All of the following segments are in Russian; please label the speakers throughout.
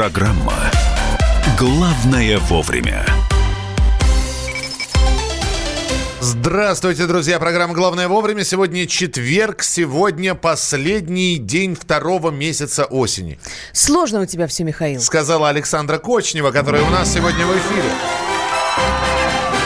Speaker 1: Программа «Главное вовремя».
Speaker 2: Здравствуйте, друзья. Программа «Главное вовремя». Сегодня четверг. Сегодня последний день второго месяца осени.
Speaker 3: Сложно у тебя все, Михаил.
Speaker 2: Сказала Александра Кочнева, которая у нас сегодня в эфире.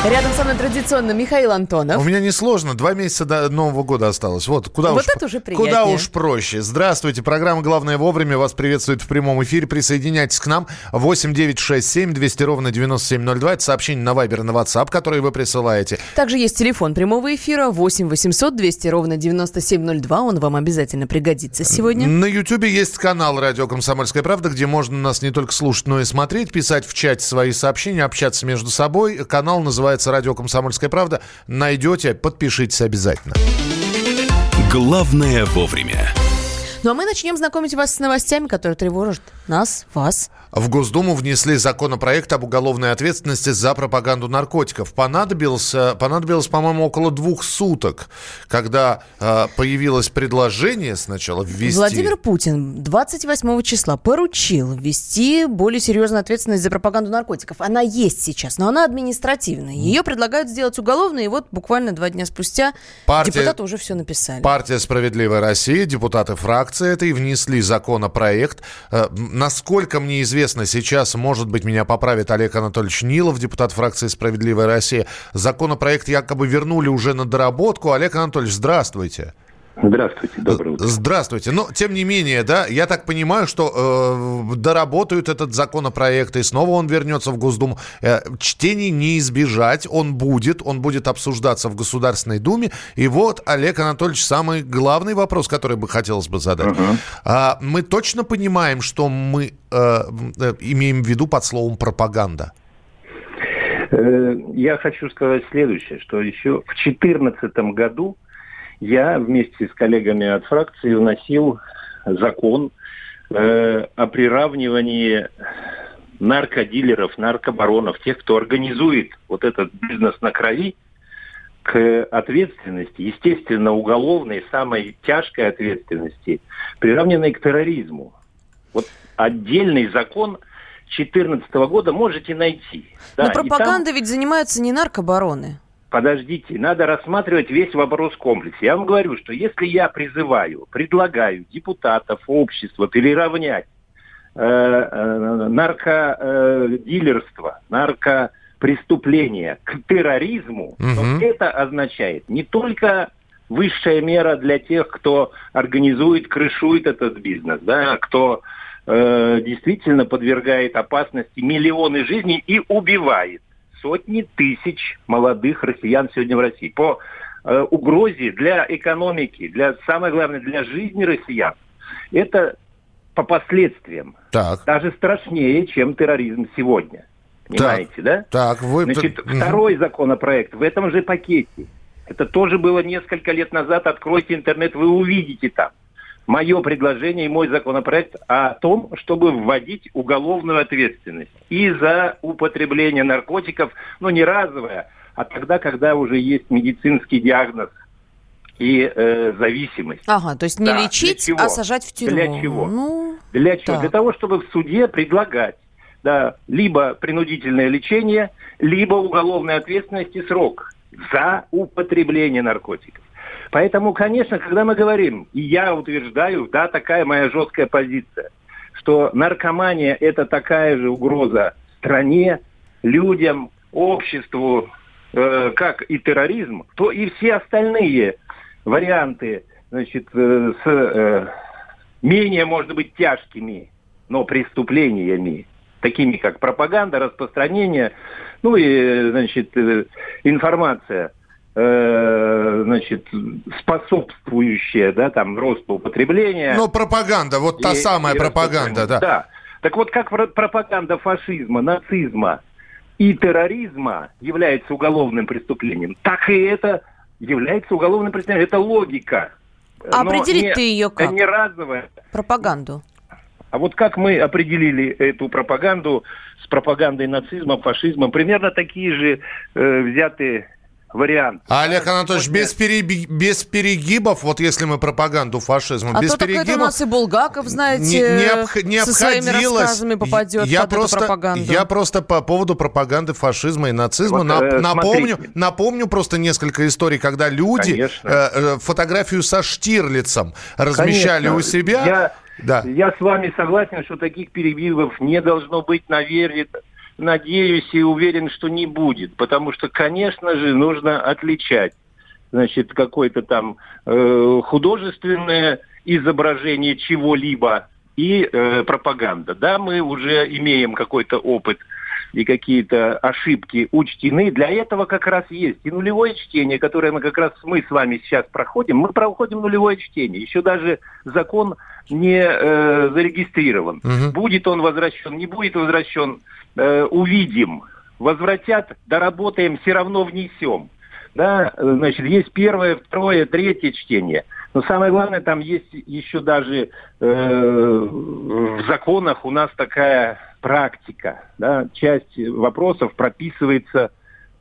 Speaker 3: Рядом со мной традиционно Михаил Антонов.
Speaker 2: У меня несложно. Два месяца до Нового года осталось. Вот куда
Speaker 3: Вот
Speaker 2: уж,
Speaker 3: это уже приятнее.
Speaker 2: Куда уж проще. Здравствуйте. Программа «Главное вовремя» вас приветствует в прямом эфире. Присоединяйтесь к нам. 8 9 6 7 200 ровно 9702. Это сообщение на Вайбер на WhatsApp, которые вы присылаете.
Speaker 3: Также есть телефон прямого эфира 8 800 200 ровно 9702. Он вам обязательно пригодится сегодня.
Speaker 2: На Ютубе есть канал «Радио Комсомольская правда», где можно нас не только слушать, но и смотреть, писать в чате свои сообщения, общаться между собой. Канал называется «Радио Комсомольская правда». Найдете, подпишитесь обязательно.
Speaker 1: Главное вовремя.
Speaker 3: Ну а мы начнем знакомить вас с новостями, которые тревожат нас, вас.
Speaker 2: В Госдуму внесли законопроект об уголовной ответственности за пропаганду наркотиков. Понадобилось, понадобилось по-моему, около двух суток, когда э, появилось предложение сначала ввести...
Speaker 3: Владимир Путин 28 числа поручил ввести более серьезную ответственность за пропаганду наркотиков. Она есть сейчас, но она административная. Ее предлагают сделать уголовной, и вот буквально два дня спустя
Speaker 2: Партия-
Speaker 3: депутаты уже все написали.
Speaker 2: Партия «Справедливая Россия», депутаты фракции этой внесли законопроект. Э, Насколько мне известно, сейчас, может быть, меня поправит Олег Анатольевич Нилов, депутат фракции «Справедливая Россия». Законопроект якобы вернули уже на доработку. Олег Анатольевич, здравствуйте.
Speaker 4: Здравствуйте, доброе утро.
Speaker 2: Здравствуйте. Но, тем не менее, да, я так понимаю, что э, доработают этот законопроект, и снова он вернется в Госдуму. Э, чтений не избежать, он будет, он будет обсуждаться в Государственной Думе. И вот, Олег Анатольевич, самый главный вопрос, который бы хотелось бы задать. А, мы точно понимаем, что мы э, э, имеем в виду под словом пропаганда?
Speaker 4: Э, Я хочу сказать следующее, что еще в 2014 году я вместе с коллегами от фракции вносил закон э, о приравнивании наркодилеров, наркобаронов, тех, кто организует вот этот бизнес на крови, к ответственности, естественно, уголовной, самой тяжкой ответственности, приравненной к терроризму. Вот отдельный закон 2014 года можете найти. Да,
Speaker 3: Но
Speaker 4: и там-
Speaker 3: ведь занимаются не наркобароны.
Speaker 4: Подождите, надо рассматривать весь вопрос в комплексе. Я вам говорю, что если я призываю, предлагаю депутатов, общества переравнять э, э, наркодилерство, наркопреступление к терроризму,
Speaker 2: Мгм.
Speaker 4: то это означает не только высшая мера для тех, кто организует, крышует этот бизнес, да, кто э, действительно подвергает опасности миллионы жизней и убивает сотни тысяч молодых россиян сегодня в России. По э, угрозе для экономики, для самое главное, для жизни россиян. Это по последствиям
Speaker 2: Так,
Speaker 4: даже страшнее, чем терроризм сегодня. Понимаете, да?
Speaker 2: так, вы...
Speaker 4: Значит, второй законопроект в этом же пакете. Это тоже было несколько лет назад. Откройте интернет, вы увидите там. Мое предложение и мой законопроект о том, чтобы вводить уголовную ответственность и за употребление наркотиков, но не разовое, а тогда, когда уже есть медицинский диагноз и э, зависимость.
Speaker 3: Ага, то есть не
Speaker 4: Да,
Speaker 3: лечить,
Speaker 4: чего?
Speaker 3: а сажать в тюрьму.
Speaker 4: Для чего?
Speaker 3: Ну,
Speaker 4: Для чего?
Speaker 3: Так.
Speaker 4: Для того, чтобы в суде предлагать да, либо принудительное лечение, либо уголовная ответственность и срок за употребление наркотиков. Поэтому, конечно, когда мы говорим, и я утверждаю, да, такая моя жесткая позиция, что наркомания – это такая же угроза стране, людям, обществу, э, как и терроризм, то и все остальные варианты значит, э, с э, менее, может быть, тяжкими, но преступлениями, такими как пропаганда, распространение, ну и, э, значит, э, информация, э, значит, способствующая, да, там, росту употребления.
Speaker 2: Ну, пропаганда, вот та
Speaker 4: И-
Speaker 2: самая
Speaker 4: и
Speaker 2: пропаганда, да.
Speaker 4: Да. Так вот, как про- пропаганда фашизма, нацизма и терроризма является уголовным преступлением, так и это является уголовным преступлением. Это логика.
Speaker 3: А
Speaker 4: Но
Speaker 3: определить
Speaker 4: не-
Speaker 3: ты ее как?
Speaker 4: Это не разовая.
Speaker 3: пропаганду.
Speaker 4: А вот как мы определили эту пропаганду с пропагандой нацизма, фашизма, примерно такие же э, взяты вариант.
Speaker 2: А, Олег Анатольевич, без, переби- без перегибов, вот если мы пропаганду фашизма,
Speaker 3: А
Speaker 2: без
Speaker 3: то так это у
Speaker 2: перегибов...
Speaker 3: нас и Булгаков, знаете,
Speaker 2: не, не обх- не
Speaker 3: со своими рассказами попадет
Speaker 2: я
Speaker 3: под
Speaker 2: просто,
Speaker 3: эту пропаганду.
Speaker 2: Я просто по поводу пропаганды фашизма и нацизма
Speaker 4: Вот,
Speaker 2: нап-
Speaker 4: э,
Speaker 2: напомню,
Speaker 4: смотрите.
Speaker 2: напомню просто несколько историй, когда люди
Speaker 4: Конечно.
Speaker 2: э, э, фотографию со Штирлицем размещали
Speaker 4: Конечно.
Speaker 2: у себя.
Speaker 4: Я,
Speaker 2: Да.
Speaker 4: я с вами согласен, что таких перебивов не должно быть, наверное, надеюсь и уверен, что не будет. Потому что, конечно же, нужно отличать значит, какое-то там э, художественное изображение чего-либо и э, пропаганда. Да, мы уже имеем какой-то опыт и какие-то ошибки учтены. Для этого как раз есть и нулевое чтение, которое мы как раз мы с вами сейчас проходим. Мы проходим нулевое чтение. Еще даже закон не э, зарегистрирован.
Speaker 2: Мгм.
Speaker 4: Будет он возвращен, не будет возвращен, э, увидим. Возвратят, доработаем, все равно внесем. Да, э, значит, есть первое, второе, третье чтение. Но самое главное, там есть еще даже э, в законах у нас такая практика. Да, часть вопросов прописывается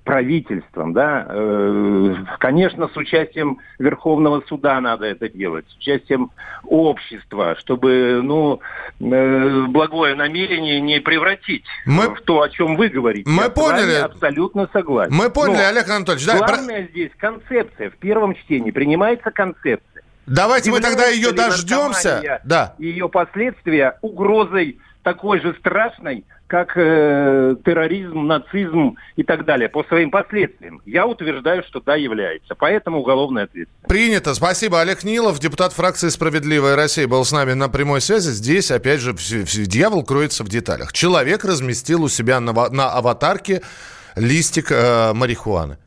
Speaker 4: правительством, да, Э, конечно, с участием Верховного суда надо это делать, с участием общества, чтобы, ну, э, благое намерение не превратить
Speaker 2: Мы-
Speaker 4: в то, о чем вы говорите.
Speaker 2: Мы
Speaker 4: Я
Speaker 2: поняли.
Speaker 4: абсолютно согласен.
Speaker 2: Мы поняли,
Speaker 4: Но
Speaker 2: Олег Анатольевич. да, про-
Speaker 4: главное здесь концепция. В первом чтении принимается концепция.
Speaker 2: Давайте мы тогда ее дождемся. Да.
Speaker 4: Ее последствия угрозой такой же страшной, как э, терроризм, нацизм и так далее, по своим последствиям. Я утверждаю, что да, является. Поэтому уголовная ответственность.
Speaker 2: Принято. Спасибо. Олег Нилов, депутат фракции «Справедливая Россия», был с нами на прямой связи. Здесь, опять же, дьявол кроется в деталях. Человек разместил у себя на, на аватарке листик э, марихуаны.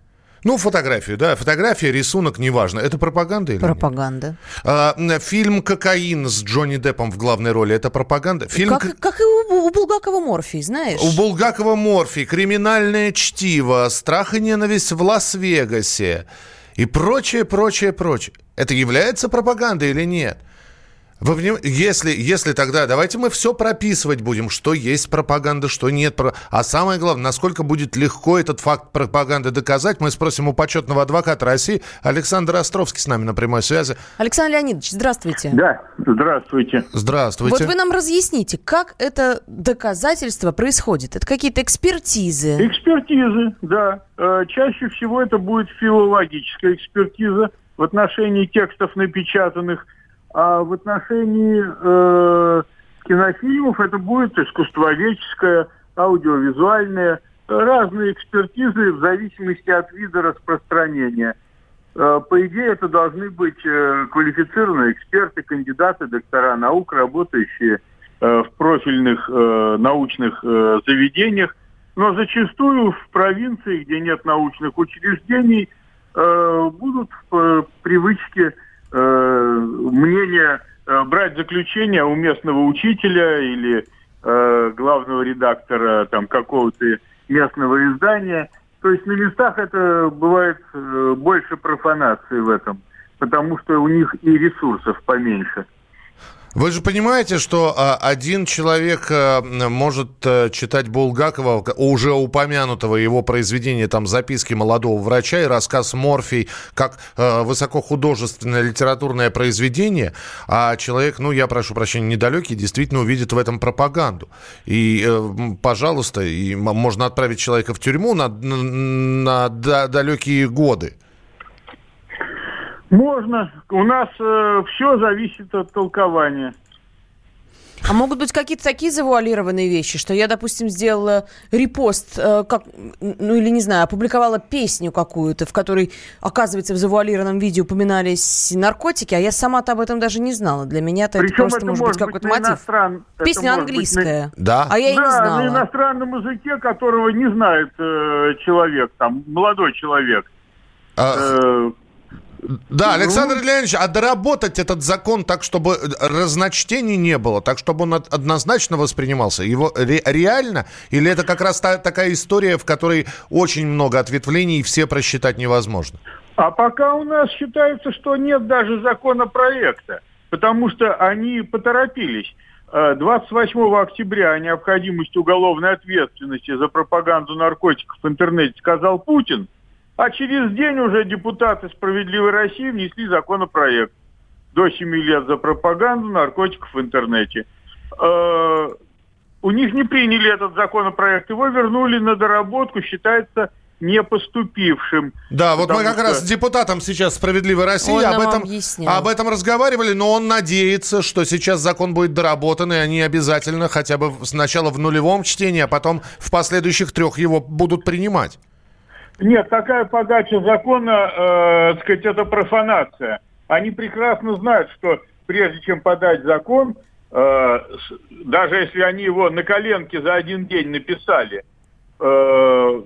Speaker 2: Ну, фотографию, да, фотография, рисунок, неважно. Это пропаганда или нет?
Speaker 3: Пропаганда.
Speaker 2: А, фильм «Кокаин» с Джонни Деппом в главной роли, это пропаганда? Фильм
Speaker 3: Как,
Speaker 2: «К-
Speaker 3: как и у, у Булгакова Морфий, знаешь?
Speaker 2: У Булгакова морфий, криминальное чтиво, страх и ненависть в Лас-Вегасе и прочее, прочее, прочее. Это является пропагандой или нет? Вы поним- Если, если тогда, давайте мы все прописывать будем, что есть пропаганда, что нет. А самое главное, насколько будет легко этот факт пропаганды доказать, мы спросим у почетного адвоката России Александра Островский с нами на прямой связи.
Speaker 3: Александр Леонидович, здравствуйте.
Speaker 5: Да, здравствуйте.
Speaker 2: Здравствуйте.
Speaker 3: Вот вы нам разъясните, как это доказательство происходит? Это какие-то экспертизы?
Speaker 5: Экспертизы, да. Э, Чаще всего это будет филологическая экспертиза в отношении текстов напечатанных, а в отношении э, кинофильмов это будет искусствоведческая, аудиовизуальная, разные экспертизы в зависимости от вида распространения. Э, По идее, это должны быть э, квалифицированные эксперты, кандидаты, доктора наук, работающие э, в профильных э, научных э, заведениях. Но зачастую в провинции, где нет научных учреждений, э, будут в э, привычке э, мнения э, брать заключение у местного учителя или э, главного редактора там какого-то местного издания. То есть на местах это бывает больше профанации в этом, потому что у них и ресурсов поменьше.
Speaker 2: Вы же понимаете, что а, один человек а, может а, читать Булгакова, уже упомянутого его произведения, там, «Записки молодого врача» и рассказ «Морфий», как а, высокохудожественное литературное произведение, а человек, ну, я прошу прощения, недалекий, действительно увидит в этом пропаганду. И, э, пожалуйста, и можно отправить человека в тюрьму на, на, на да- далекие годы.
Speaker 5: Можно. У нас все зависит от толкования.
Speaker 3: А могут быть какие-то такие завуалированные вещи, что я, допустим, сделала репост, э, как, ну или не знаю, опубликовала песню какую-то, в которой, оказывается, в завуалированном видео упоминались наркотики, а я сама-то об этом даже не знала. Для меня-то это просто
Speaker 5: это
Speaker 3: может быть какой-то мотив.
Speaker 5: иностран- это
Speaker 3: Песня
Speaker 5: может быть на-
Speaker 3: английская.
Speaker 2: Да.
Speaker 3: А я и
Speaker 5: да,
Speaker 3: не знала.
Speaker 5: на иностранном языке, которого не знает э, человек, там, молодой человек.
Speaker 2: А,
Speaker 5: Э,
Speaker 2: Да,
Speaker 5: Ну.
Speaker 2: Александр Леонидович, а доработать этот закон так, чтобы разночтений не было, так, чтобы он од- однозначно воспринимался, его ре- реально? Или это как раз та- такая история, в которой очень много ответвлений и все просчитать невозможно?
Speaker 5: А пока у нас считается, что нет даже законопроекта, потому что они поторопились. Э, 28 октября о необходимости уголовной ответственности за пропаганду наркотиков в интернете сказал Путин. А через день уже депутаты «Справедливой России» внесли законопроект до 7 лет за пропаганду наркотиков в интернете. Э, у них не приняли этот законопроект, его вернули на доработку, считается не поступившим.
Speaker 2: Да, вот мы как что... раз с депутатом сейчас «Справедливой России» об этом, об этом разговаривали, но он надеется, что сейчас закон будет доработан, и они обязательно хотя бы сначала в нулевом чтении, а потом в последующих трех его будут принимать.
Speaker 5: Нет, такая подача закона, э, сказать, это профанация. Они прекрасно знают, что прежде чем подать закон, э, даже если они его на коленке за один день написали, э,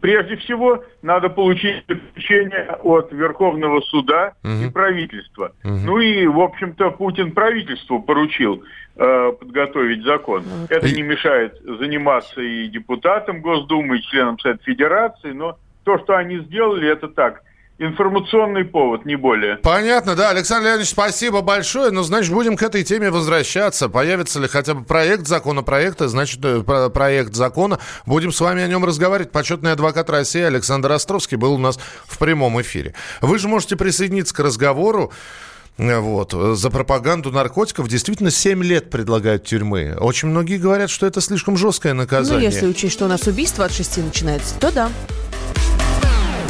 Speaker 5: прежде всего надо получить заключение от Верховного суда угу. и правительства. Угу. Ну и, в общем-то, Путин правительству поручил э, подготовить закон. Это не мешает заниматься и депутатам Госдумы, и членам Совета Федерации, но то, что они сделали, это так, информационный повод, не более.
Speaker 2: Понятно, да. Александр Леонидович, спасибо большое. Ну, значит, будем к этой теме возвращаться. Появится ли хотя бы проект закона проекта, значит, э, проект закона. Будем с вами о нем разговаривать. Почетный адвокат России Александр Островский был у нас в прямом эфире. Вы же можете присоединиться к разговору. Вот. За пропаганду наркотиков действительно 7 лет предлагают тюрьмы. Очень многие говорят, что это слишком жесткое наказание.
Speaker 3: Ну, если учесть, что у нас убийство от 6 начинается, то да.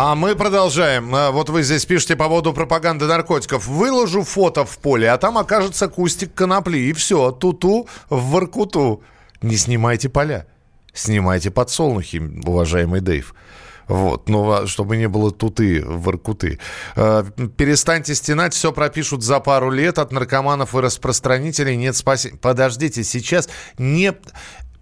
Speaker 2: А мы продолжаем. А, вот вы здесь пишете по поводу пропаганды наркотиков. Выложу фото в поле, а там окажется кустик конопли. И все, туту в Воркуту. Не снимайте поля. Снимайте подсолнухи, уважаемый Дэйв. Вот, ну, а чтобы не было туты, воркуты. Э, перестаньте стенать, все пропишут за пару лет. От наркоманов и распространителей нет спасения. Подождите, сейчас не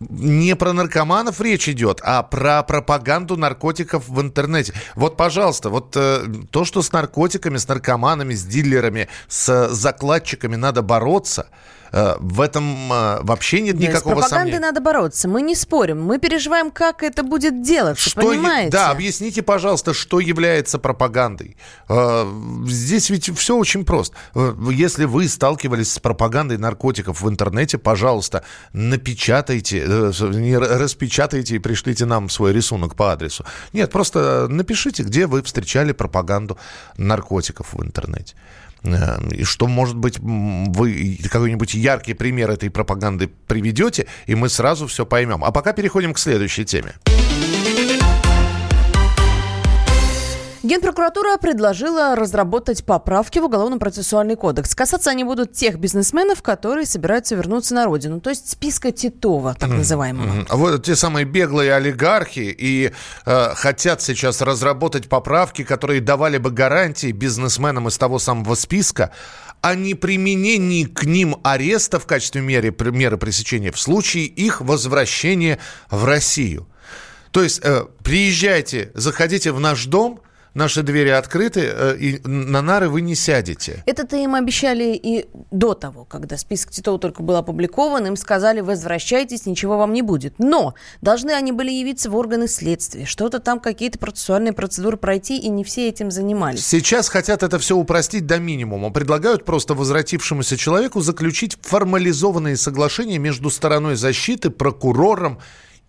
Speaker 2: не про наркоманов речь идет, а про пропаганду наркотиков в интернете. Вот, пожалуйста, вот э, то, что с наркотиками, с наркоманами, с дилерами, с закладчиками надо бороться – Э, в этом э, вообще нет никакого сомнения.
Speaker 3: С пропагандой надо бороться. Мы не спорим. Мы переживаем, как это будет делаться, что понимаете?
Speaker 2: Да, объясните, пожалуйста, что является пропагандой. Э, здесь ведь все очень просто. Если вы сталкивались с пропагандой наркотиков в интернете, пожалуйста, напечатайте, не распечатайте и пришлите нам свой рисунок по адресу. Нет, просто напишите, где вы встречали пропаганду наркотиков в интернете. Эм, и что, может быть, вы какой-нибудь яркий пример этой пропаганды приведете, и мы сразу все поймем. А пока переходим к следующей теме.
Speaker 3: Генпрокуратура предложила разработать поправки в Уголовно-процессуальный кодекс. Касаться они будут тех бизнесменов, которые собираются вернуться на родину, то есть списка Титова, так называемого.
Speaker 2: Mm-hmm. Вот те самые беглые олигархи и э, хотят сейчас разработать поправки, которые давали бы гарантии бизнесменам из того самого списка о неприменении к ним ареста в качестве меры, меры пресечения в случае их возвращения в Россию. То есть э, приезжайте, заходите в наш дом – наши двери открыты, э, и на нары вы не сядете.
Speaker 3: Это-то им обещали и до того, когда список Титова только был опубликован, им сказали, возвращайтесь, ничего вам не будет. Но должны они были явиться в органы следствия, что-то там, какие-то процессуальные процедуры пройти, и не все этим занимались.
Speaker 2: Сейчас хотят это все упростить до минимума. Предлагают просто возвратившемуся человеку заключить формализованные соглашения между стороной защиты, прокурором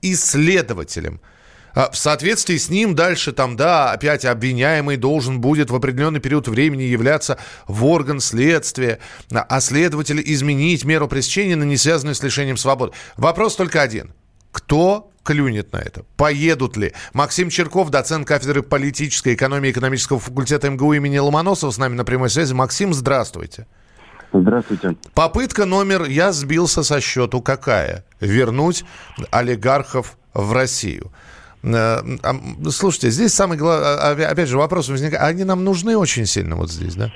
Speaker 2: и следователем – в соответствии с ним дальше там, да, опять обвиняемый должен будет в определенный период времени являться в орган следствия, а следователь изменить меру пресечения, но не связанную с лишением свободы. Вопрос только один. Кто клюнет на это? Поедут ли? Максим Черков, доцент кафедры политической экономии экономического факультета МГУ имени Ломоносова с нами на прямой связи. Максим, здравствуйте.
Speaker 6: Здравствуйте.
Speaker 2: Попытка номер, я сбился со счету, какая? Вернуть олигархов в Россию. Э, а, слушайте, здесь самый главный, опять же, вопрос возникает, они нам нужны очень сильно вот здесь, да?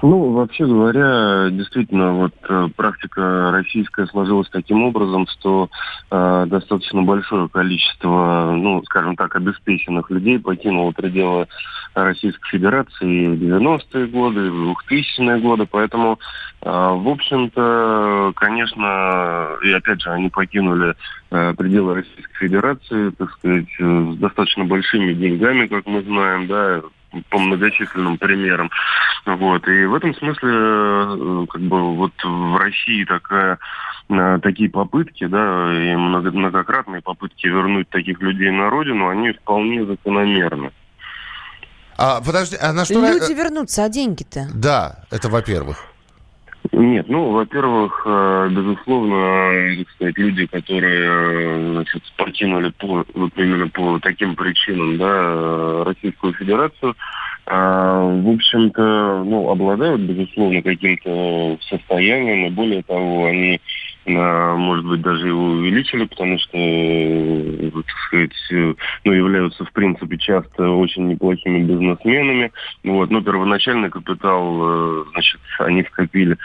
Speaker 6: Ну, вообще говоря, действительно, вот э, практика российская сложилась таким образом, что э, достаточно большое количество, ну, скажем так, обеспеченных людей покинуло пределы Российской Федерации в 90-е годы, в 2000-е годы, поэтому, э, в общем-то, конечно, и опять же, они покинули э, пределы Российской Федерации, так сказать, с достаточно большими деньгами, как мы знаем, да, по многочисленным примерам. Вот. И в этом смысле, э, как бы, вот в России такая э, такие попытки, да, и много, многократные попытки вернуть таких людей на родину, они вполне закономерны.
Speaker 2: А, подожди, а на что...
Speaker 3: Люди вернутся, а деньги-то?
Speaker 2: Да, это во-первых.
Speaker 6: Нет, ну, во-первых, э, безусловно, так сказать, люди, которые значит, покинули по, вот именно по таким причинам да, Российскую Федерацию, э, в общем-то, ну, обладают, безусловно, каким-то состоянием, и более того, они может быть, даже его увеличили, потому что, э, так сказать, э, ну, являются, в принципе, часто очень неплохими бизнесменами. Вот. Но первоначальный капитал, э, значит, они скопили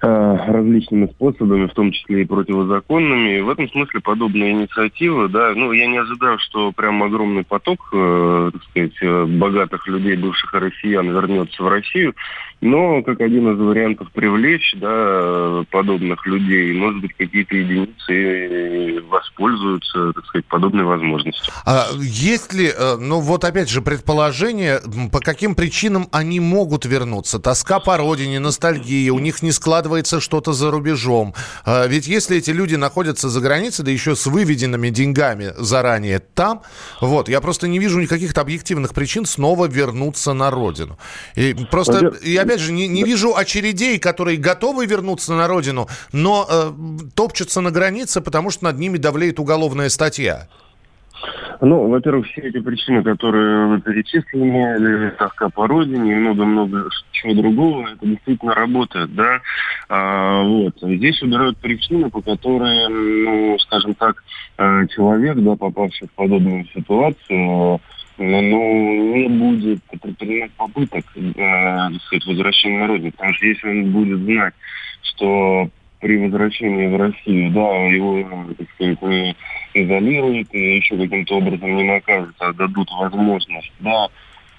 Speaker 6: различными способами, в том числе и противозаконными. И в этом смысле подобные инициативы, да, ну, я не ожидаю, что прям огромный поток, так сказать, богатых людей, бывших россиян, вернется в Россию, но как один из вариантов привлечь, да, подобных людей, но может быть, какие-то единицы воспользуются, так сказать, подобной возможностью.
Speaker 2: А есть ли, э, ну вот опять же, предположение, по каким причинам они могут вернуться? Тоска по родине, ностальгия, у них не складывается что-то за рубежом. А ведь если эти люди находятся за границей, да еще с выведенными деньгами заранее там, вот, я просто не вижу никаких объективных причин снова вернуться на родину. И просто, и опять же, не, не вижу очередей, которые готовы вернуться на родину, но э, топчутся на границе, потому что над ними давлеет уголовная статья?
Speaker 6: Ну, во-первых, все эти причины, которые вы перечислили, или тоска по родине и много-много чего другого, это действительно работает, да. А, вот. Здесь убирают причины, по которым, ну, скажем так, э, человек, да, попавший в подобную ситуацию, ну, не будет предпринимать попыток, э, сказать, возвращения на родину. Потому что если он будет знать, что при возвращении в Россию, да, его, так сказать, не изолируют еще каким-то образом не накажут, а дадут возможность, да,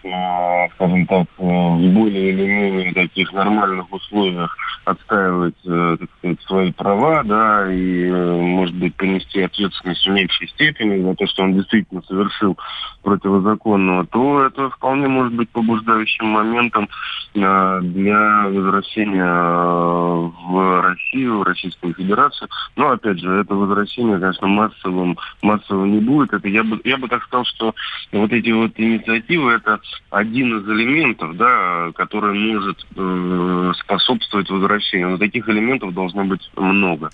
Speaker 6: скажем так, э, в более или менее таких нормальных условиях отстаивать, э, так сказать, свои права, да, и, э, может быть, понести ответственность в меньшей степени за то, что он действительно совершил противозаконного, то это вполне может быть побуждающим моментом для возвращения в Россию, в Российскую Федерацию. Но, опять же, это возвращение, конечно, массовым, массовым не будет. Это я бы, я бы так сказал, что вот эти вот инициативы, это один из элементов, да, который может э, способствовать возвращению. Но таких элементов должно быть много.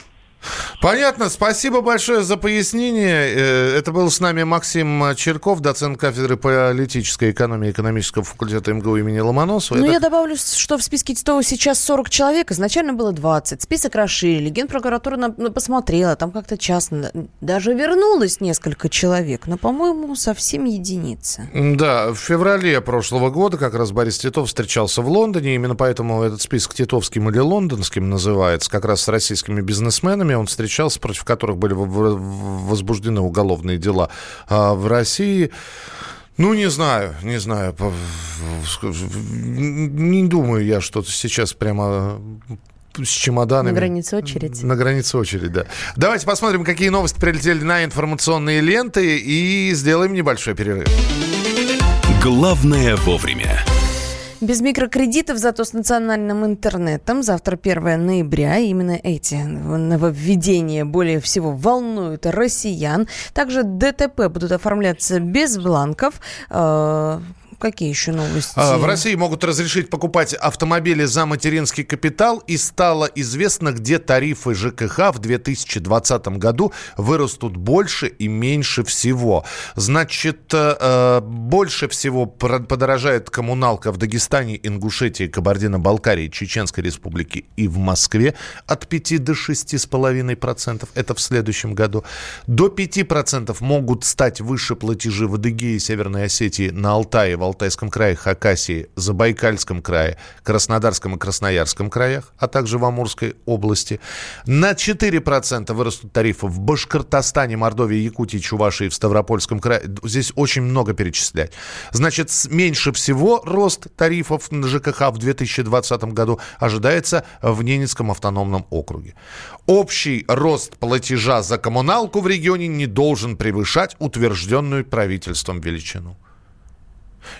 Speaker 2: Понятно. Спасибо большое за пояснение. Э, это был с нами Максим Черков, доцент кафедры политической экономии экономического факультета МГУ имени Ломоносова.
Speaker 3: Ну,
Speaker 2: Это...
Speaker 3: я добавлю, что в списке Титова сейчас 40 человек. Изначально было 20. Список расширили. Генпрокуратура на, посмотрела. Там как-то частно. Даже вернулось несколько человек. Но, по-моему, совсем единицы.
Speaker 2: Да, в феврале прошлого года как раз Борис Титов встречался в Лондоне. Именно поэтому этот список титовским или лондонским называется. Как раз с российскими бизнесменами он встречался, против которых были возбуждены уголовные дела а, в России. Ну, не знаю, не знаю. Не думаю я, что сейчас прямо с чемоданами.
Speaker 3: На границе очередь.
Speaker 2: На границе очередь, да. Давайте посмотрим, какие новости прилетели на информационные ленты и сделаем небольшой перерыв.
Speaker 1: Главное вовремя.
Speaker 3: Без микрокредитов, зато с национальным интернетом. Завтра 1 ноября. Именно эти нововведения более всего волнуют россиян. Также ДТП будут оформляться без бланков. Э, какие еще новости?
Speaker 2: А, в России могут разрешить покупать автомобили за материнский капитал, и стало известно, где тарифы ЖКХ в 2020 году вырастут больше и меньше всего. Значит, э, больше всего подорожает коммуналка в Дагестане, Ингушетии, Кабардино-Балкарии, Чеченской Республике и в Москве от 5 до 6,5%. Это в следующем году. До 5% могут стать выше платежи в Адыгее, Северной Осетии, на Алтае, в Алтайском крае, Хакасии, Забайкальском крае, Краснодарском и Красноярском краях, а также в Амурской области. На 4% вырастут тарифы в Башкортостане, Мордовии, Якутии, Чувашии, в Ставропольском крае. Здесь очень много перечислять. Значит, меньше всего рост тарифов на ЖКХ в 2020 году ожидается в Ненецком автономном округе. Общий рост платежа за коммуналку в регионе не должен превышать утвержденную правительством величину.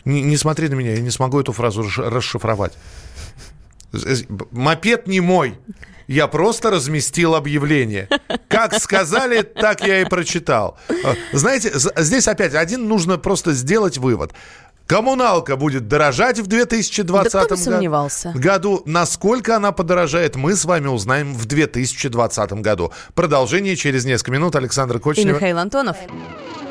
Speaker 2: Не, не смотри на меня, я не смогу эту фразу расшифровать. Мопед не мой. Я просто разместил объявление. Как сказали, так я и прочитал. Знаете, здесь опять один нужно просто сделать вывод. Коммуналка будет дорожать в 2020 да
Speaker 3: сомневался.
Speaker 2: году. Насколько она подорожает, мы с вами узнаем в 2020 году. Продолжение через несколько минут. Александр Кочнев.
Speaker 3: И Михаил Антонов.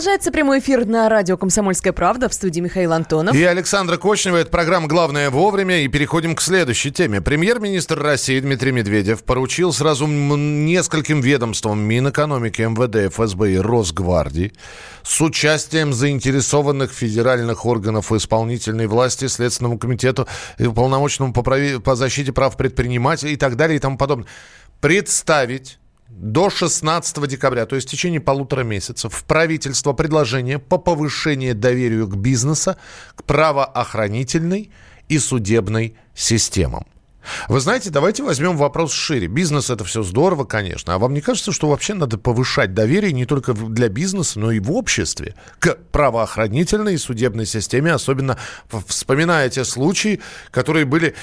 Speaker 3: Продолжается прямой эфир на радио «Комсомольская правда» в студии Михаил Антонов.
Speaker 2: И Александра Кочнева. Это программа «Главное вовремя». И переходим к следующей теме. Премьер-министр России Дмитрий Медведев поручил сразу нескольким ведомствам Минэкономики, МВД, ФСБ и Росгвардии с участием заинтересованных федеральных органов исполнительной власти, Следственному комитету и полномочному по, прави... по защите прав предпринимателей и так далее и тому подобное. Представить до 16 декабря, то есть в течение полутора месяцев, в правительство предложение по повышению доверия к бизнесу, к правоохранительной и судебной системам. Вы знаете, давайте возьмем вопрос шире. Бизнес это все здорово, конечно. А вам не кажется, что вообще надо повышать доверие не только для бизнеса, но и в обществе к правоохранительной и судебной системе, особенно вспоминая те случаи, которые были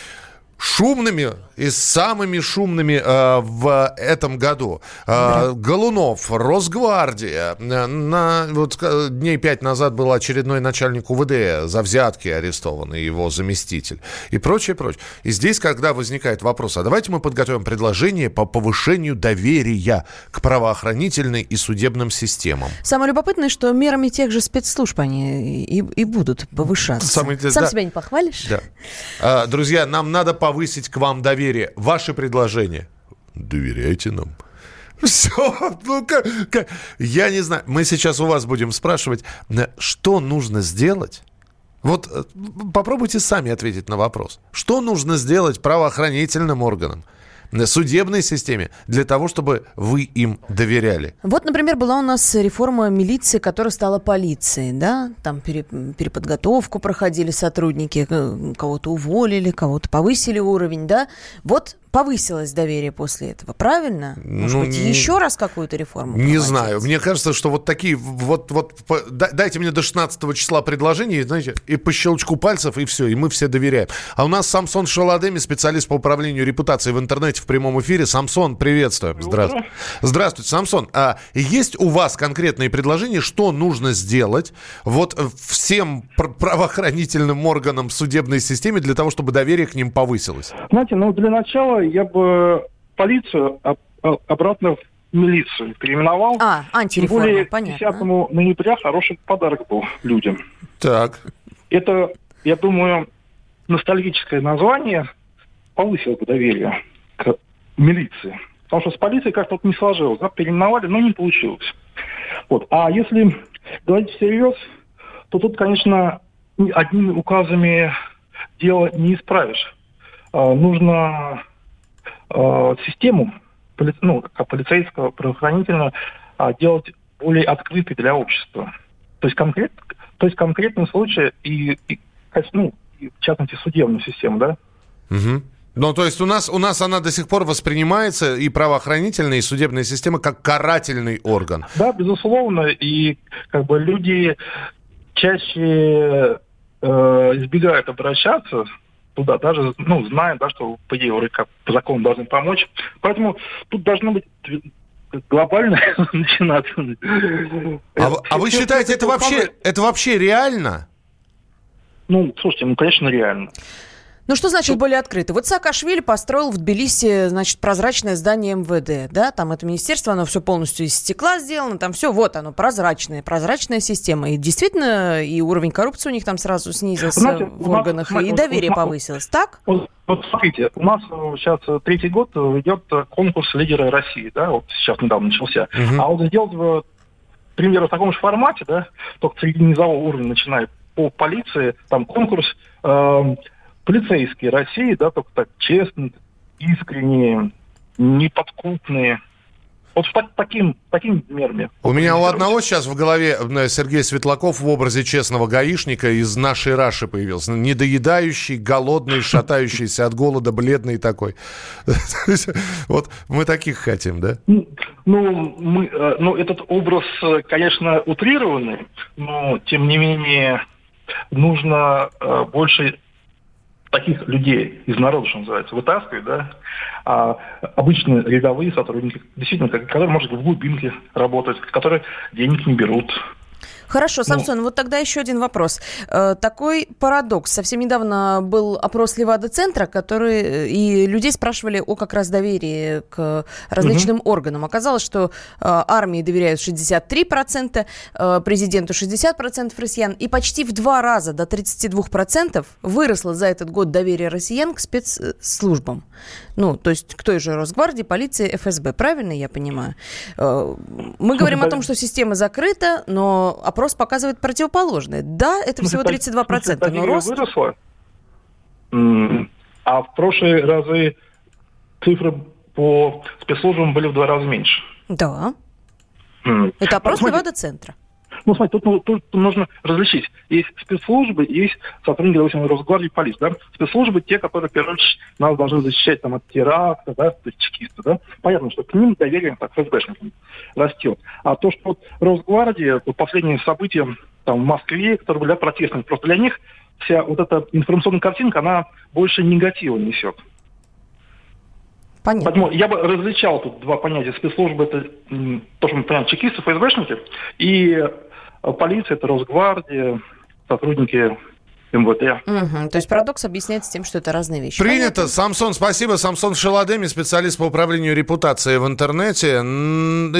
Speaker 2: шумными и самыми шумными э, в этом году. Э, Голунов, Росгвардия. На, вот, дней пять назад был очередной начальник УВД за взятки арестованный, его заместитель. И прочее, прочее. И здесь, когда возникает вопрос, а давайте мы подготовим предложение по повышению доверия к правоохранительной и судебным системам.
Speaker 3: Самое любопытное, что мерами тех же спецслужб они и, и будут повышаться. Самый, Сам да. себя не похвалишь?
Speaker 2: Да. А, друзья, нам надо повысить к вам доверие. Ваши предложения. Доверяйте нам. Все, ну как, как, я не знаю. Мы сейчас у вас будем спрашивать, что нужно сделать. Вот э, попробуйте сами ответить на вопрос. Что нужно сделать правоохранительным органам? Судебной системе для того, чтобы вы им доверяли.
Speaker 3: Вот, например, была у нас реформа милиции, которая стала полицией, да, там переподготовку проходили сотрудники, э, кого-то уволили, кого-то повысили уровень, да. Вот повысилось доверие после этого, правильно? Может ну, быть, еще раз какую-то реформу?
Speaker 2: Не проводить? знаю. Мне кажется, что вот такие, вот, вот дайте мне до 16 числа предложений, знаете, и по щелчку пальцев, и все, и мы все доверяем. А у нас Самсон Шаладеми, специалист по управлению репутацией в интернете в прямом эфире. Самсон, приветствуем. Здравствуйте. Здравствуйте, Самсон. А есть у вас конкретные предложения, что нужно сделать вот всем правоохранительным органам судебной системе для того, чтобы доверие к ним повысилось?
Speaker 5: Знаете, ну для начала я бы полицию обратно в милицию переименовал.
Speaker 3: А, антиреформа, Тем более, понятно.
Speaker 5: 10 ноября хороший подарок был людям.
Speaker 2: Так.
Speaker 5: Это, я думаю, ностальгическое название повысило бы доверие к милиции.
Speaker 7: Потому что с полицией как-то вот не сложилось. Да, переименовали, но не получилось. Вот. А если говорить всерьез, то тут, конечно, одними указами дело не исправишь. А, нужно а, систему, ну, как полицейского, правоохранительного, а, делать более открытой для общества. То есть, конкрет, то есть конкретные случаи и, и, ну, и в частности судебную систему, да?
Speaker 2: Угу. Ну, то есть у нас, у нас она до сих пор воспринимается и правоохранительная, и судебная система как карательный орган.
Speaker 7: Да, безусловно. И как бы люди чаще э, избегают обращаться туда, даже, ну, зная, да, что, по идее, вроде как по закону должны помочь. Поэтому тут должно быть глобально начинаться.
Speaker 2: А, а вы считаете, это вообще, это вообще реально?
Speaker 7: Ну, слушайте, ну, конечно, реально.
Speaker 3: Ну, что значит более открыто? Вот Саакашвили построил в Тбилиси, значит, прозрачное здание МВД, да, там это министерство, оно все полностью из стекла сделано, там все, вот оно, прозрачное, прозрачная система. И действительно, и уровень коррупции у них там сразу снизился Знаете, в органах, нас, и доверие вот, повысилось, так?
Speaker 7: Вот, вот смотрите, у нас сейчас третий год идет конкурс лидера России, да, вот сейчас недавно начался. Угу. А вот сделать, в, примерно в таком же формате, да, только среди низового уровня начинает по полиции, там конкурс э, полицейские России, да, только так честные, искренние, неподкупные. Вот с таким, таким мерами.
Speaker 2: У меня у одного сейчас в голове э, Сергей Светлаков в образе честного гаишника из нашей Раши появился. Недоедающий, голодный, шатающийся от голода, бледный такой. Вот мы таких хотим, да?
Speaker 7: Ну, мы, э, ну, этот образ, э, конечно, утрированный, но, тем не менее, нужно больше таких людей из народа, что называется, вытаскивать, да, а обычные рядовые сотрудники, действительно, которые, может, в глубинке работают, которые денег не берут,
Speaker 3: Хорошо, ну. Самсон, ну, вот тогда еще один вопрос. Э, такой парадокс. Совсем недавно был опрос Левада-центра, который э, и людей спрашивали о как раз доверии к различным угу. органам. Оказалось, что э, армии доверяют 63%, президенту 60% россиян, и почти в два раза, до 32% выросло за этот год доверие россиян к спецслужбам. Ну, то есть к той же Росгвардии, полиции, ФСБ. Правильно я понимаю? Мы говорим о том, что система закрыта, но опрос показывает противоположное. Да, это всего 32%, но рост...
Speaker 7: выросла, а в прошлые разы цифры по спецслужбам были в два раза меньше.
Speaker 3: Да. Это опрос Левада-центра.
Speaker 7: Ну, смотри, тут, ну, тут нужно различить. Есть спецслужбы, есть сотрудники, допустим, Росгвардии, полиции. Да? Спецслужбы те, которые, в первую очередь, нас должны защищать там, от теракта, да, то есть чекисты. Да? Понятно, что к ним доверие так, ФСБшникам растет. А то, что вот Росгвардия, вот последние события там, в Москве, которые были протестными, просто для них вся вот эта информационная картинка, она больше негатива несет. Понятно. Поэтому я бы различал тут два понятия. Спецслужбы – это то, что мы понимаем, чекисты, ФСБшники, и полиция, это Росгвардия, сотрудники МВД.
Speaker 3: Угу. То есть парадокс объясняется тем, что это разные вещи.
Speaker 2: Принято. Понятно? Самсон, спасибо. Самсон Шеладеми, специалист по управлению репутацией в интернете.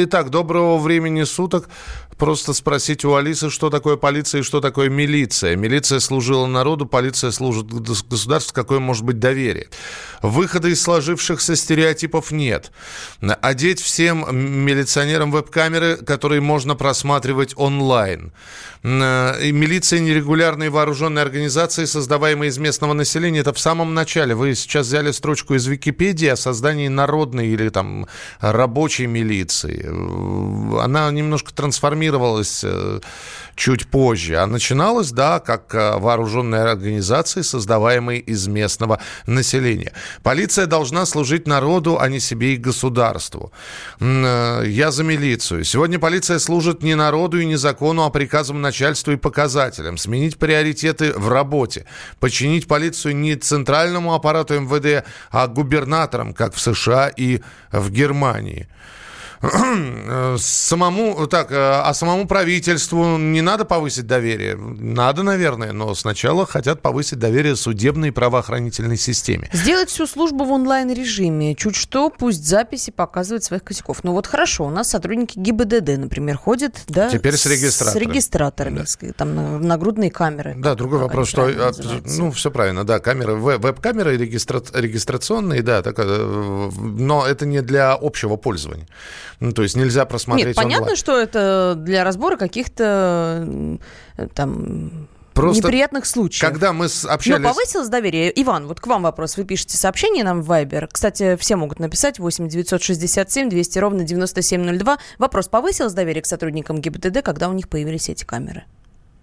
Speaker 2: Итак, доброго времени суток. Просто спросить у Алисы, что такое полиция и что такое милиция. Милиция служила народу, полиция служит государству. Какое может быть доверие? Выхода из сложившихся стереотипов нет. Одеть всем милиционерам веб-камеры, которые можно просматривать онлайн. И милиция нерегулярные вооруженные организации, создаваемые из местного населения, это в самом начале. Вы сейчас взяли строчку из Википедии о создании народной или там рабочей милиции. Она немножко трансформировалась э, чуть позже. А начиналась, да, как э, вооруженные организации, создаваемые из местного населения. Полиция должна служить народу, а не себе и государству. Э, я за милицию. Сегодня полиция служит не народу и не закону, а приказам начальству и показателям. Сменить приоритеты в работе. Подчинить полицию не центральному аппарату МВД, а губернаторам, как в США и в Германии. Э, самому, так, э, а самому правительству не надо повысить доверие? Надо, наверное, но сначала хотят повысить доверие судебной и правоохранительной системе.
Speaker 3: Сделать всю службу в онлайн-режиме. Чуть что, пусть записи показывают своих косяков. Ну вот хорошо, у нас сотрудники ГИБДД, например, ходят, да,
Speaker 2: Теперь с регистратором.
Speaker 3: С регистраторами, да. там на, нагрудные камеры.
Speaker 2: Да, другой вопрос, что, а, ну, все правильно, да, камеры, веб-камеры регистра... регистрационные, да, так, э, но это не для общего пользования. Ну, то есть нельзя просмотреть
Speaker 3: Нет, понятно,
Speaker 2: онлайн.
Speaker 3: что это для разбора каких-то там
Speaker 2: Просто
Speaker 3: неприятных случаев.
Speaker 2: Когда мы общались...
Speaker 3: Но повысилось доверие. Иван, вот к вам вопрос. Вы пишете сообщение нам в Viber. Кстати, все могут написать 8 967 200 ровно 9702. Вопрос. Повысилось доверие к сотрудникам ГИБДД, когда у них появились эти камеры?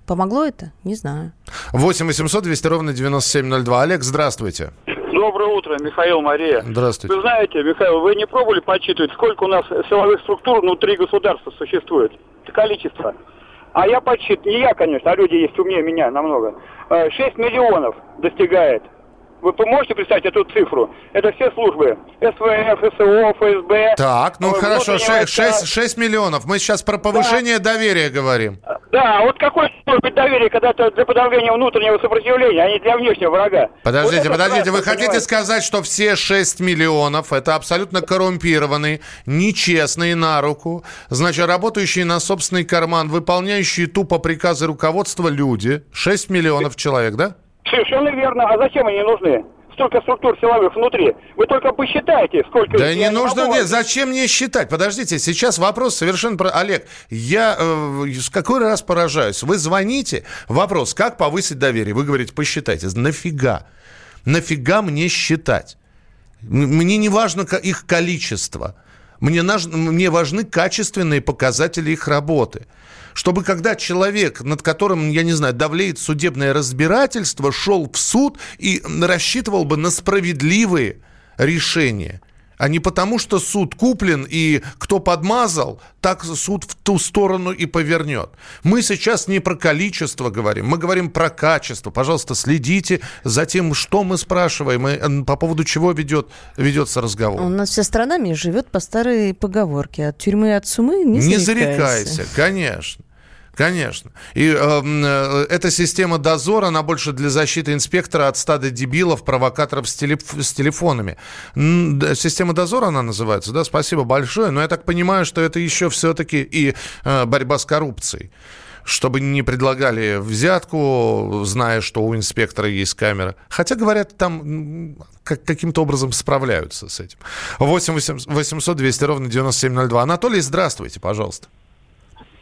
Speaker 3: Помогло это? Не знаю.
Speaker 2: 8 800 200 ровно 9702. Олег, здравствуйте.
Speaker 8: Доброе утро, Михаил Мария.
Speaker 2: Здравствуйте.
Speaker 8: Вы знаете, Михаил, вы не пробовали подсчитывать, сколько у нас силовых структур внутри государства существует? Количество. А я подсчитываю, не я, конечно, а люди есть умнее меня намного. 6 миллионов достигает вы можете представить эту цифру? Это все службы. СВФ, СО, ФСБ.
Speaker 2: Так, ну хорошо, 6, 6, 6 миллионов. Мы сейчас про повышение да. доверия говорим.
Speaker 8: Да, вот какое может быть доверие, когда это для подавления внутреннего сопротивления, а не для внешнего врага?
Speaker 2: Подождите, вот подождите, вы хотите понимаете? сказать, что все 6 миллионов это абсолютно коррумпированные, нечестные на руку, значит, работающие на собственный карман, выполняющие тупо приказы руководства люди, 6 миллионов человек, да?
Speaker 8: Совершенно верно. А зачем они нужны? столько структур силовых внутри. Вы только посчитайте, сколько...
Speaker 2: Да не нужно, нет, зачем мне считать? Подождите, сейчас вопрос совершенно... Про... Олег, я э, с какой раз поражаюсь? Вы звоните, вопрос, как повысить доверие? Вы говорите, посчитайте. Нафига? Нафига мне считать? Мне не важно их количество. Мне, наж... мне важны качественные показатели их работы чтобы когда человек, над которым, я не знаю, давлеет судебное разбирательство, шел в суд и рассчитывал бы на справедливые решения. А не потому, что суд куплен, и кто подмазал, так суд в ту сторону и повернет. Мы сейчас не про количество говорим, мы говорим про качество. Пожалуйста, следите за тем, что мы спрашиваем, и по поводу чего ведет, ведется разговор.
Speaker 3: У нас вся страна живет по старой поговорке. От тюрьмы от сумы не зарекайся.
Speaker 2: Не зарекайся, конечно. Конечно. И эм, э, эта система дозора, она больше для защиты инспектора от стада дебилов, провокаторов с, телеф с телефонами. Система дозора она называется, да? Спасибо большое. Но я так понимаю, что это еще все-таки и э, борьба с коррупцией чтобы не предлагали взятку, зная, что у инспектора есть камера. Хотя, говорят, там как, каким-то образом справляются с этим. 8 800 200 ровно 9702. Анатолий, здравствуйте, пожалуйста.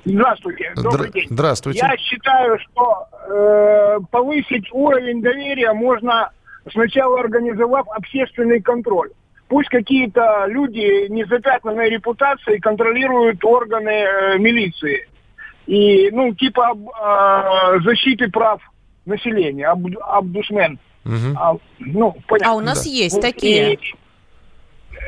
Speaker 5: Здравствуйте, добрый
Speaker 2: Здра-
Speaker 5: день.
Speaker 2: Здравствуйте.
Speaker 5: Я считаю, что э, повысить уровень доверия можно сначала организовав общественный контроль. Пусть какие-то люди незапятнанной репутацией контролируют органы э, милиции. И, ну, типа э, защиты прав населения, об, обдушмен.
Speaker 2: Угу.
Speaker 5: А, ну, понятно.
Speaker 3: А у нас
Speaker 2: Да.
Speaker 3: есть такие.
Speaker 5: и-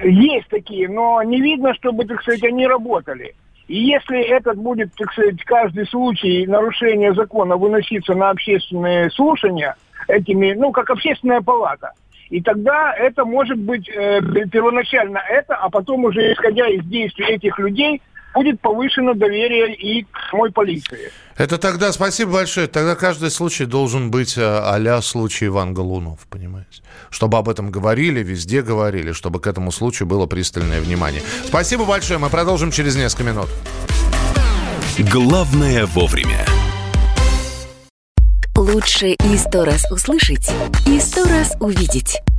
Speaker 5: есть такие, но не видно, чтобы, так сказать, они работали. И если этот будет, так сказать, каждый случай нарушения закона выноситься на общественные слушания этими, ну, как общественная палата, и тогда это может быть э, первоначально это, а потом уже исходя из действий этих людей будет повышено доверие и к самой полиции.
Speaker 2: Это тогда, спасибо большое, тогда каждый случай должен быть э, а-ля случай Иван Голунов, понимаете? Чтобы об этом говорили, везде говорили, чтобы к этому случаю было пристальное внимание. Спасибо большое, мы продолжим через несколько минут.
Speaker 1: Главное вовремя.
Speaker 9: Лучше и сто раз услышать, и сто раз увидеть.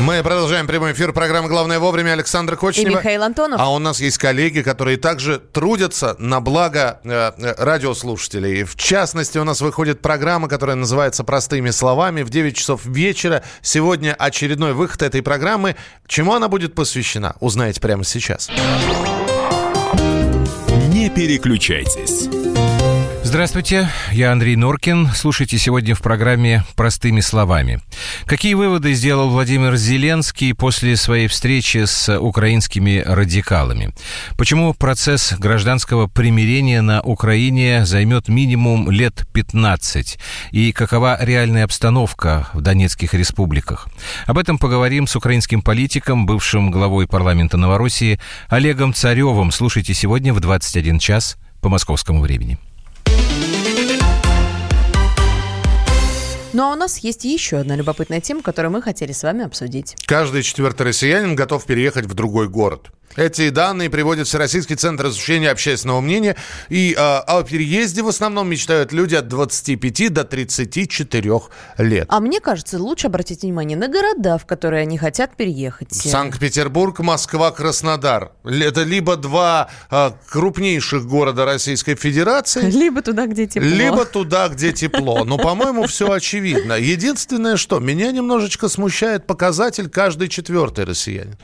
Speaker 2: Мы продолжаем прямой эфир программы «Главное вовремя» Александр
Speaker 3: И
Speaker 2: Кочнева.
Speaker 3: Михаил Антонов.
Speaker 2: А у нас есть коллеги, которые также трудятся на благо э, э, радиослушателей. В частности, у нас выходит программа, которая называется «Простыми словами» в 9 часов вечера. Сегодня очередной выход этой программы. Чему она будет посвящена, узнаете прямо сейчас.
Speaker 1: Не переключайтесь.
Speaker 10: Здравствуйте, я Андрей Норкин. Слушайте сегодня в программе «Простыми словами». Какие выводы сделал Владимир Зеленский после своей встречи с украинскими радикалами? Почему процесс гражданского примирения на Украине займет минимум лет 15? И какова реальная обстановка в Донецких республиках? Об этом поговорим с украинским политиком, бывшим главой парламента Новороссии Олегом Царевым. Слушайте сегодня в 21 час по московскому времени.
Speaker 3: Ну а у нас есть еще одна любопытная тема, которую мы хотели с вами обсудить.
Speaker 2: Каждый четвертый россиянин готов переехать в другой город. Эти данные приводит Всероссийский центр изучения общественного мнения. И э, о переезде в основном мечтают люди от 25 до 34 лет.
Speaker 3: А мне кажется, лучше обратить внимание на города, в которые они хотят переехать.
Speaker 2: Санкт-Петербург, Москва, Краснодар. Это либо два э, крупнейших города Российской Федерации.
Speaker 3: Либо туда, где тепло.
Speaker 2: Либо туда, где тепло. Но, по-моему, все очевидно. Единственное, что меня немножечко смущает показатель каждый четвертый россиянин.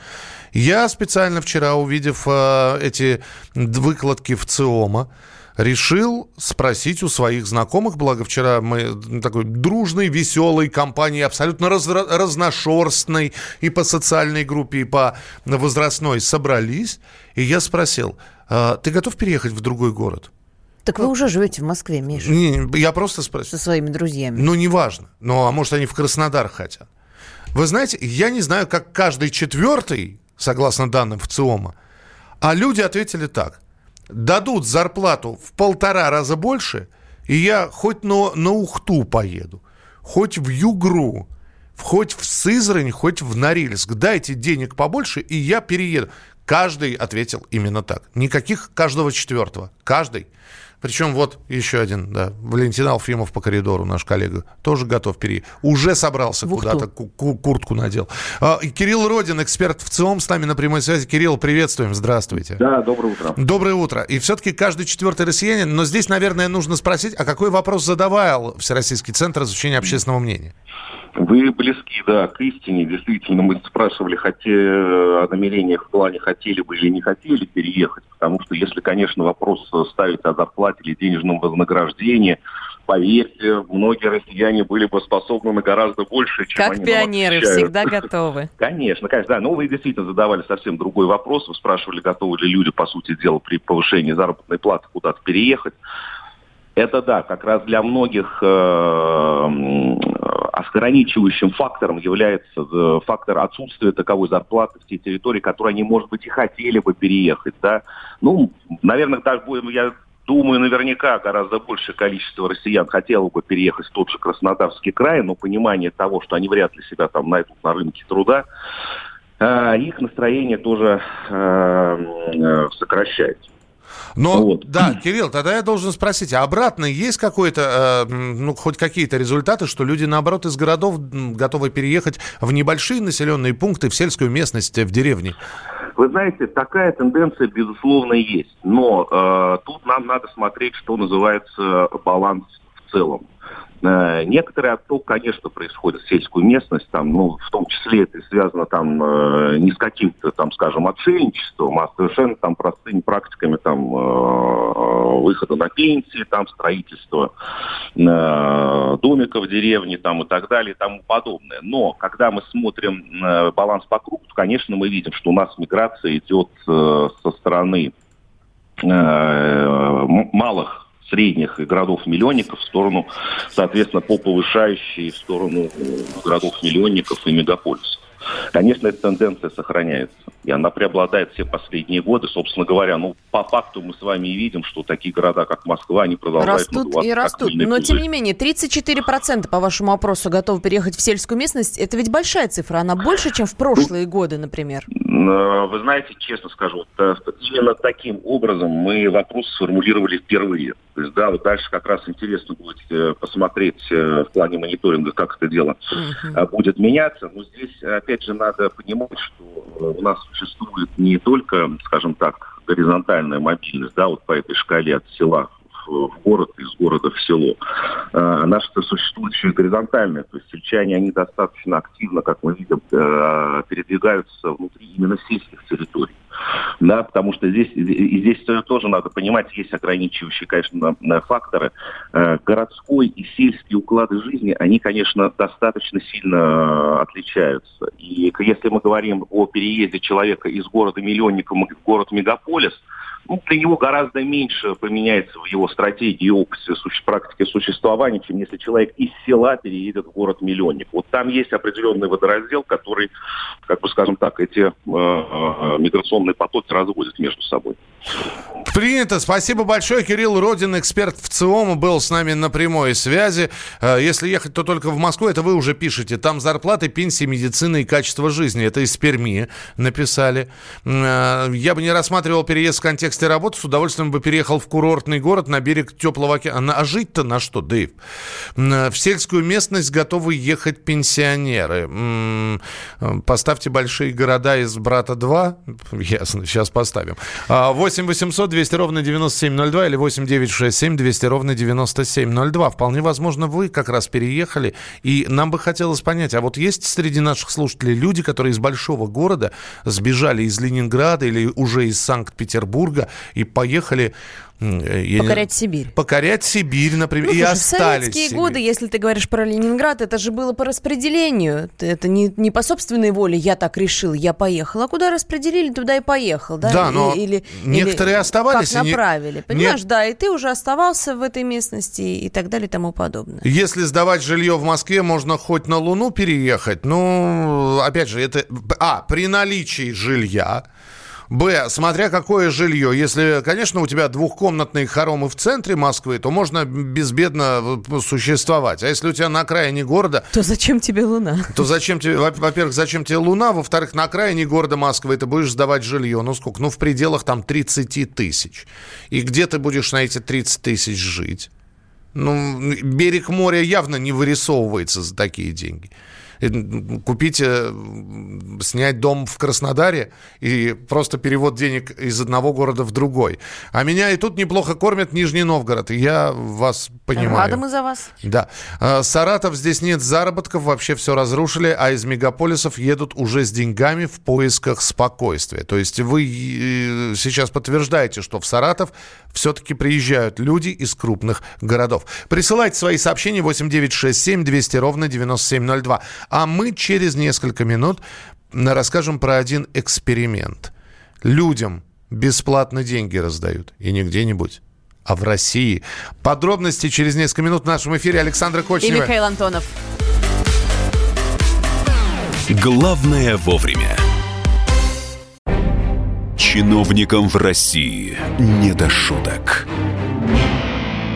Speaker 2: Я специально вчера, увидев э, эти выкладки в ЦИОМа, решил спросить у своих знакомых, благо вчера мы такой дружной, веселой компании, абсолютно раз, разношерстной и по социальной группе, и по возрастной собрались, и я спросил, э, ты готов переехать в другой город?
Speaker 3: Так вы уже живете в Москве, Миша.
Speaker 2: Не, я просто спросил.
Speaker 3: Со своими друзьями.
Speaker 2: Ну, неважно. Ну, а может, они в Краснодар хотят. Вы знаете, я не знаю, как каждый четвертый согласно данным в ЦИОМа. А люди ответили так. Дадут зарплату в полтора раза больше, и я хоть на, на Ухту поеду, хоть в Югру, хоть в Сызрань, хоть в Норильск. Дайте денег побольше, и я перееду. Каждый ответил именно так. Никаких каждого четвертого. Каждый. Причем вот еще один, да, Валентин Алфимов по коридору, наш коллега, тоже готов перейти. Уже собрался куда-то, куртку надел. А, Кирилл Родин, эксперт в ЦИОМ, с нами на прямой связи. Кирилл, приветствуем, здравствуйте.
Speaker 11: Да, доброе утро.
Speaker 2: Доброе утро. И все-таки каждый четвертый россиянин, но здесь, наверное, нужно спросить, а какой вопрос задавал Всероссийский центр изучения общественного мнения?
Speaker 11: Вы близки, да, к истине. Действительно, мы спрашивали хоте, о намерениях в плане, хотели бы или не хотели переехать. Потому что если, конечно, вопрос ставить о зарплате или денежном вознаграждении, поверьте, многие россияне были бы способны на гораздо больше, чем
Speaker 3: как
Speaker 11: они
Speaker 3: пионеры всегда готовы.
Speaker 11: Конечно, конечно, да. Но вы действительно задавали совсем другой вопрос. Вы спрашивали, готовы ли люди, по сути дела, при повышении заработной платы куда-то переехать. Это да, как раз для многих э, ограничивающим фактором является э, фактор отсутствия таковой зарплаты в те территории, которые они, может быть, и хотели бы переехать. Да? Ну, наверное, так будем, я думаю, наверняка гораздо большее количество россиян хотело бы переехать в тот же Краснодарский край, но понимание того, что они вряд ли себя там найдут на рынке труда, э, их настроение тоже э, сокращается.
Speaker 2: Но, вот. да, Кирилл, тогда я должен спросить, а обратно есть какой-то, э, ну, хоть какие-то результаты, что люди, наоборот, из городов готовы переехать в небольшие населенные пункты, в сельскую местность, в деревни?
Speaker 11: Вы знаете, такая тенденция, безусловно, есть. Но э, тут нам надо смотреть, что называется баланс в целом. Э, некоторый отток, конечно, происходит в сельскую местность, там, ну, в том числе это связано там э, не с каким-то, там, скажем, отшельничеством, а совершенно там простыми практиками там э, выхода на пенсии, там, строительства домиков в деревне там, и так далее и тому подобное. Но когда мы смотрим баланс по кругу, то, конечно, мы видим, что у нас миграция идет со стороны малых средних городов-миллионников в сторону, соответственно, по повышающей в сторону городов-миллионников и мегаполисов. Конечно, эта тенденция сохраняется. И она преобладает все последние годы. Собственно говоря, ну, по факту мы с вами и видим, что такие города, как Москва, они продолжают
Speaker 3: Растут и растут. Но, пузырь. тем не менее, 34% по вашему опросу готовы переехать в сельскую местность. Это ведь большая цифра. Она больше, чем в прошлые годы, например.
Speaker 11: Э, вы знаете, честно скажу, э, именно таким образом мы вопрос сформулировали впервые. То есть, да, вот дальше как раз интересно будет э, посмотреть в плане мониторинга, как это дело uh-huh. будет меняться. Но здесь, опять же, надо понимать, что у нас существует не только, скажем так, горизонтальная мобильность, да, вот по этой шкале от села в город, из города в село. Она что существует еще и горизонтальная, то есть сельчане, они достаточно активно, как мы видим, э, передвигаются внутри именно сельских территорий. да, потому что здесь, и здесь тоже надо понимать, есть ограничивающие, конечно, факторы. Э, городской и сельский уклады жизни, они, конечно, достаточно сильно отличаются. И если мы говорим о переезде человека из города-миллионника в город-мегаполис, ну, для него гораздо меньше поменяется в его стратегии и опыте практики существования, чем если человек из села переедет в город-миллионник. Вот там есть определенный водораздел, который, как бы скажем так, эти э, э, миграционные потоки разводит между собой.
Speaker 2: Принято. Спасибо большое. Кирилл Родин, эксперт в ЦИОМ, был с нами на прямой связи. Э, если ехать, то только в Москву. Это вы уже пишете. Там зарплаты, пенсии, медицина и качество жизни. Это из Перми написали. Э, я бы не рассматривал переезд в контексте работы. С удовольствием бы переехал в курортный город на берег теплого океана. А жить-то на что, Дэйв? Э, в сельскую местность готовы ехать пенсионеры. Поставьте большие города из «Брата 2». Ясно, сейчас поставим. 8 800 200 ровно 9702 или 8 967 200 ровно 9702. Вполне возможно, вы как раз переехали. И нам бы хотелось понять, а вот есть среди наших слушателей люди, которые из большого города сбежали из Ленинграда или уже из Санкт-Петербурга и поехали
Speaker 3: покорять не... Сибирь.
Speaker 2: Покорять Сибирь, например, ну, и слушай, остались.
Speaker 3: В советские годы, если ты говоришь про Ленинград, это же было по распределению. Это не, не по собственной воле я так решил, я поехал. А куда распределили, туда и поехал. Да,
Speaker 2: да но или, некоторые или оставались.
Speaker 3: Как направили. Не... Понимаешь, Нет. да, и ты уже оставался в этой местности и так далее и тому подобное.
Speaker 2: Если сдавать жилье в Москве, можно хоть на Луну переехать. Ну, опять же, это... А, при наличии жилья Б, смотря какое жилье. Если, конечно, у тебя двухкомнатные хоромы в центре Москвы, то можно безбедно э, существовать. А если у тебя на окраине города...
Speaker 3: То зачем тебе Луна?
Speaker 2: То зачем тебе... Во-первых, зачем тебе Луна? Во-вторых, на окраине города Москвы ты будешь сдавать жилье. Ну сколько? Ну в пределах там 30 тысяч. И где ты будешь на эти 30 тысяч жить? Ну, берег моря явно не вырисовывается за такие деньги купить, э, снять дом в Краснодаре и просто перевод денег из одного города в другой. А меня и тут неплохо кормят Нижний Новгород, и я вас понимаю.
Speaker 3: Рада мы за вас.
Speaker 2: Да. А, Саратов, здесь нет заработков, вообще все разрушили, а из мегаполисов едут уже с деньгами в поисках спокойствия. То есть вы э, сейчас подтверждаете, что в Саратов все-таки приезжают люди из крупных городов. Присылайте свои сообщения 8967 200 ровно 9702. А мы через несколько минут расскажем про один эксперимент. Людям бесплатно деньги раздают. И не где-нибудь, а в России. Подробности через несколько минут в нашем эфире Александра Кочнева.
Speaker 3: И Михаил Антонов.
Speaker 1: Главное вовремя. Чиновникам в России не до шуток.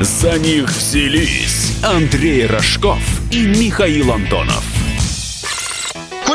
Speaker 1: За них взялись Андрей Рожков и Михаил Антонов.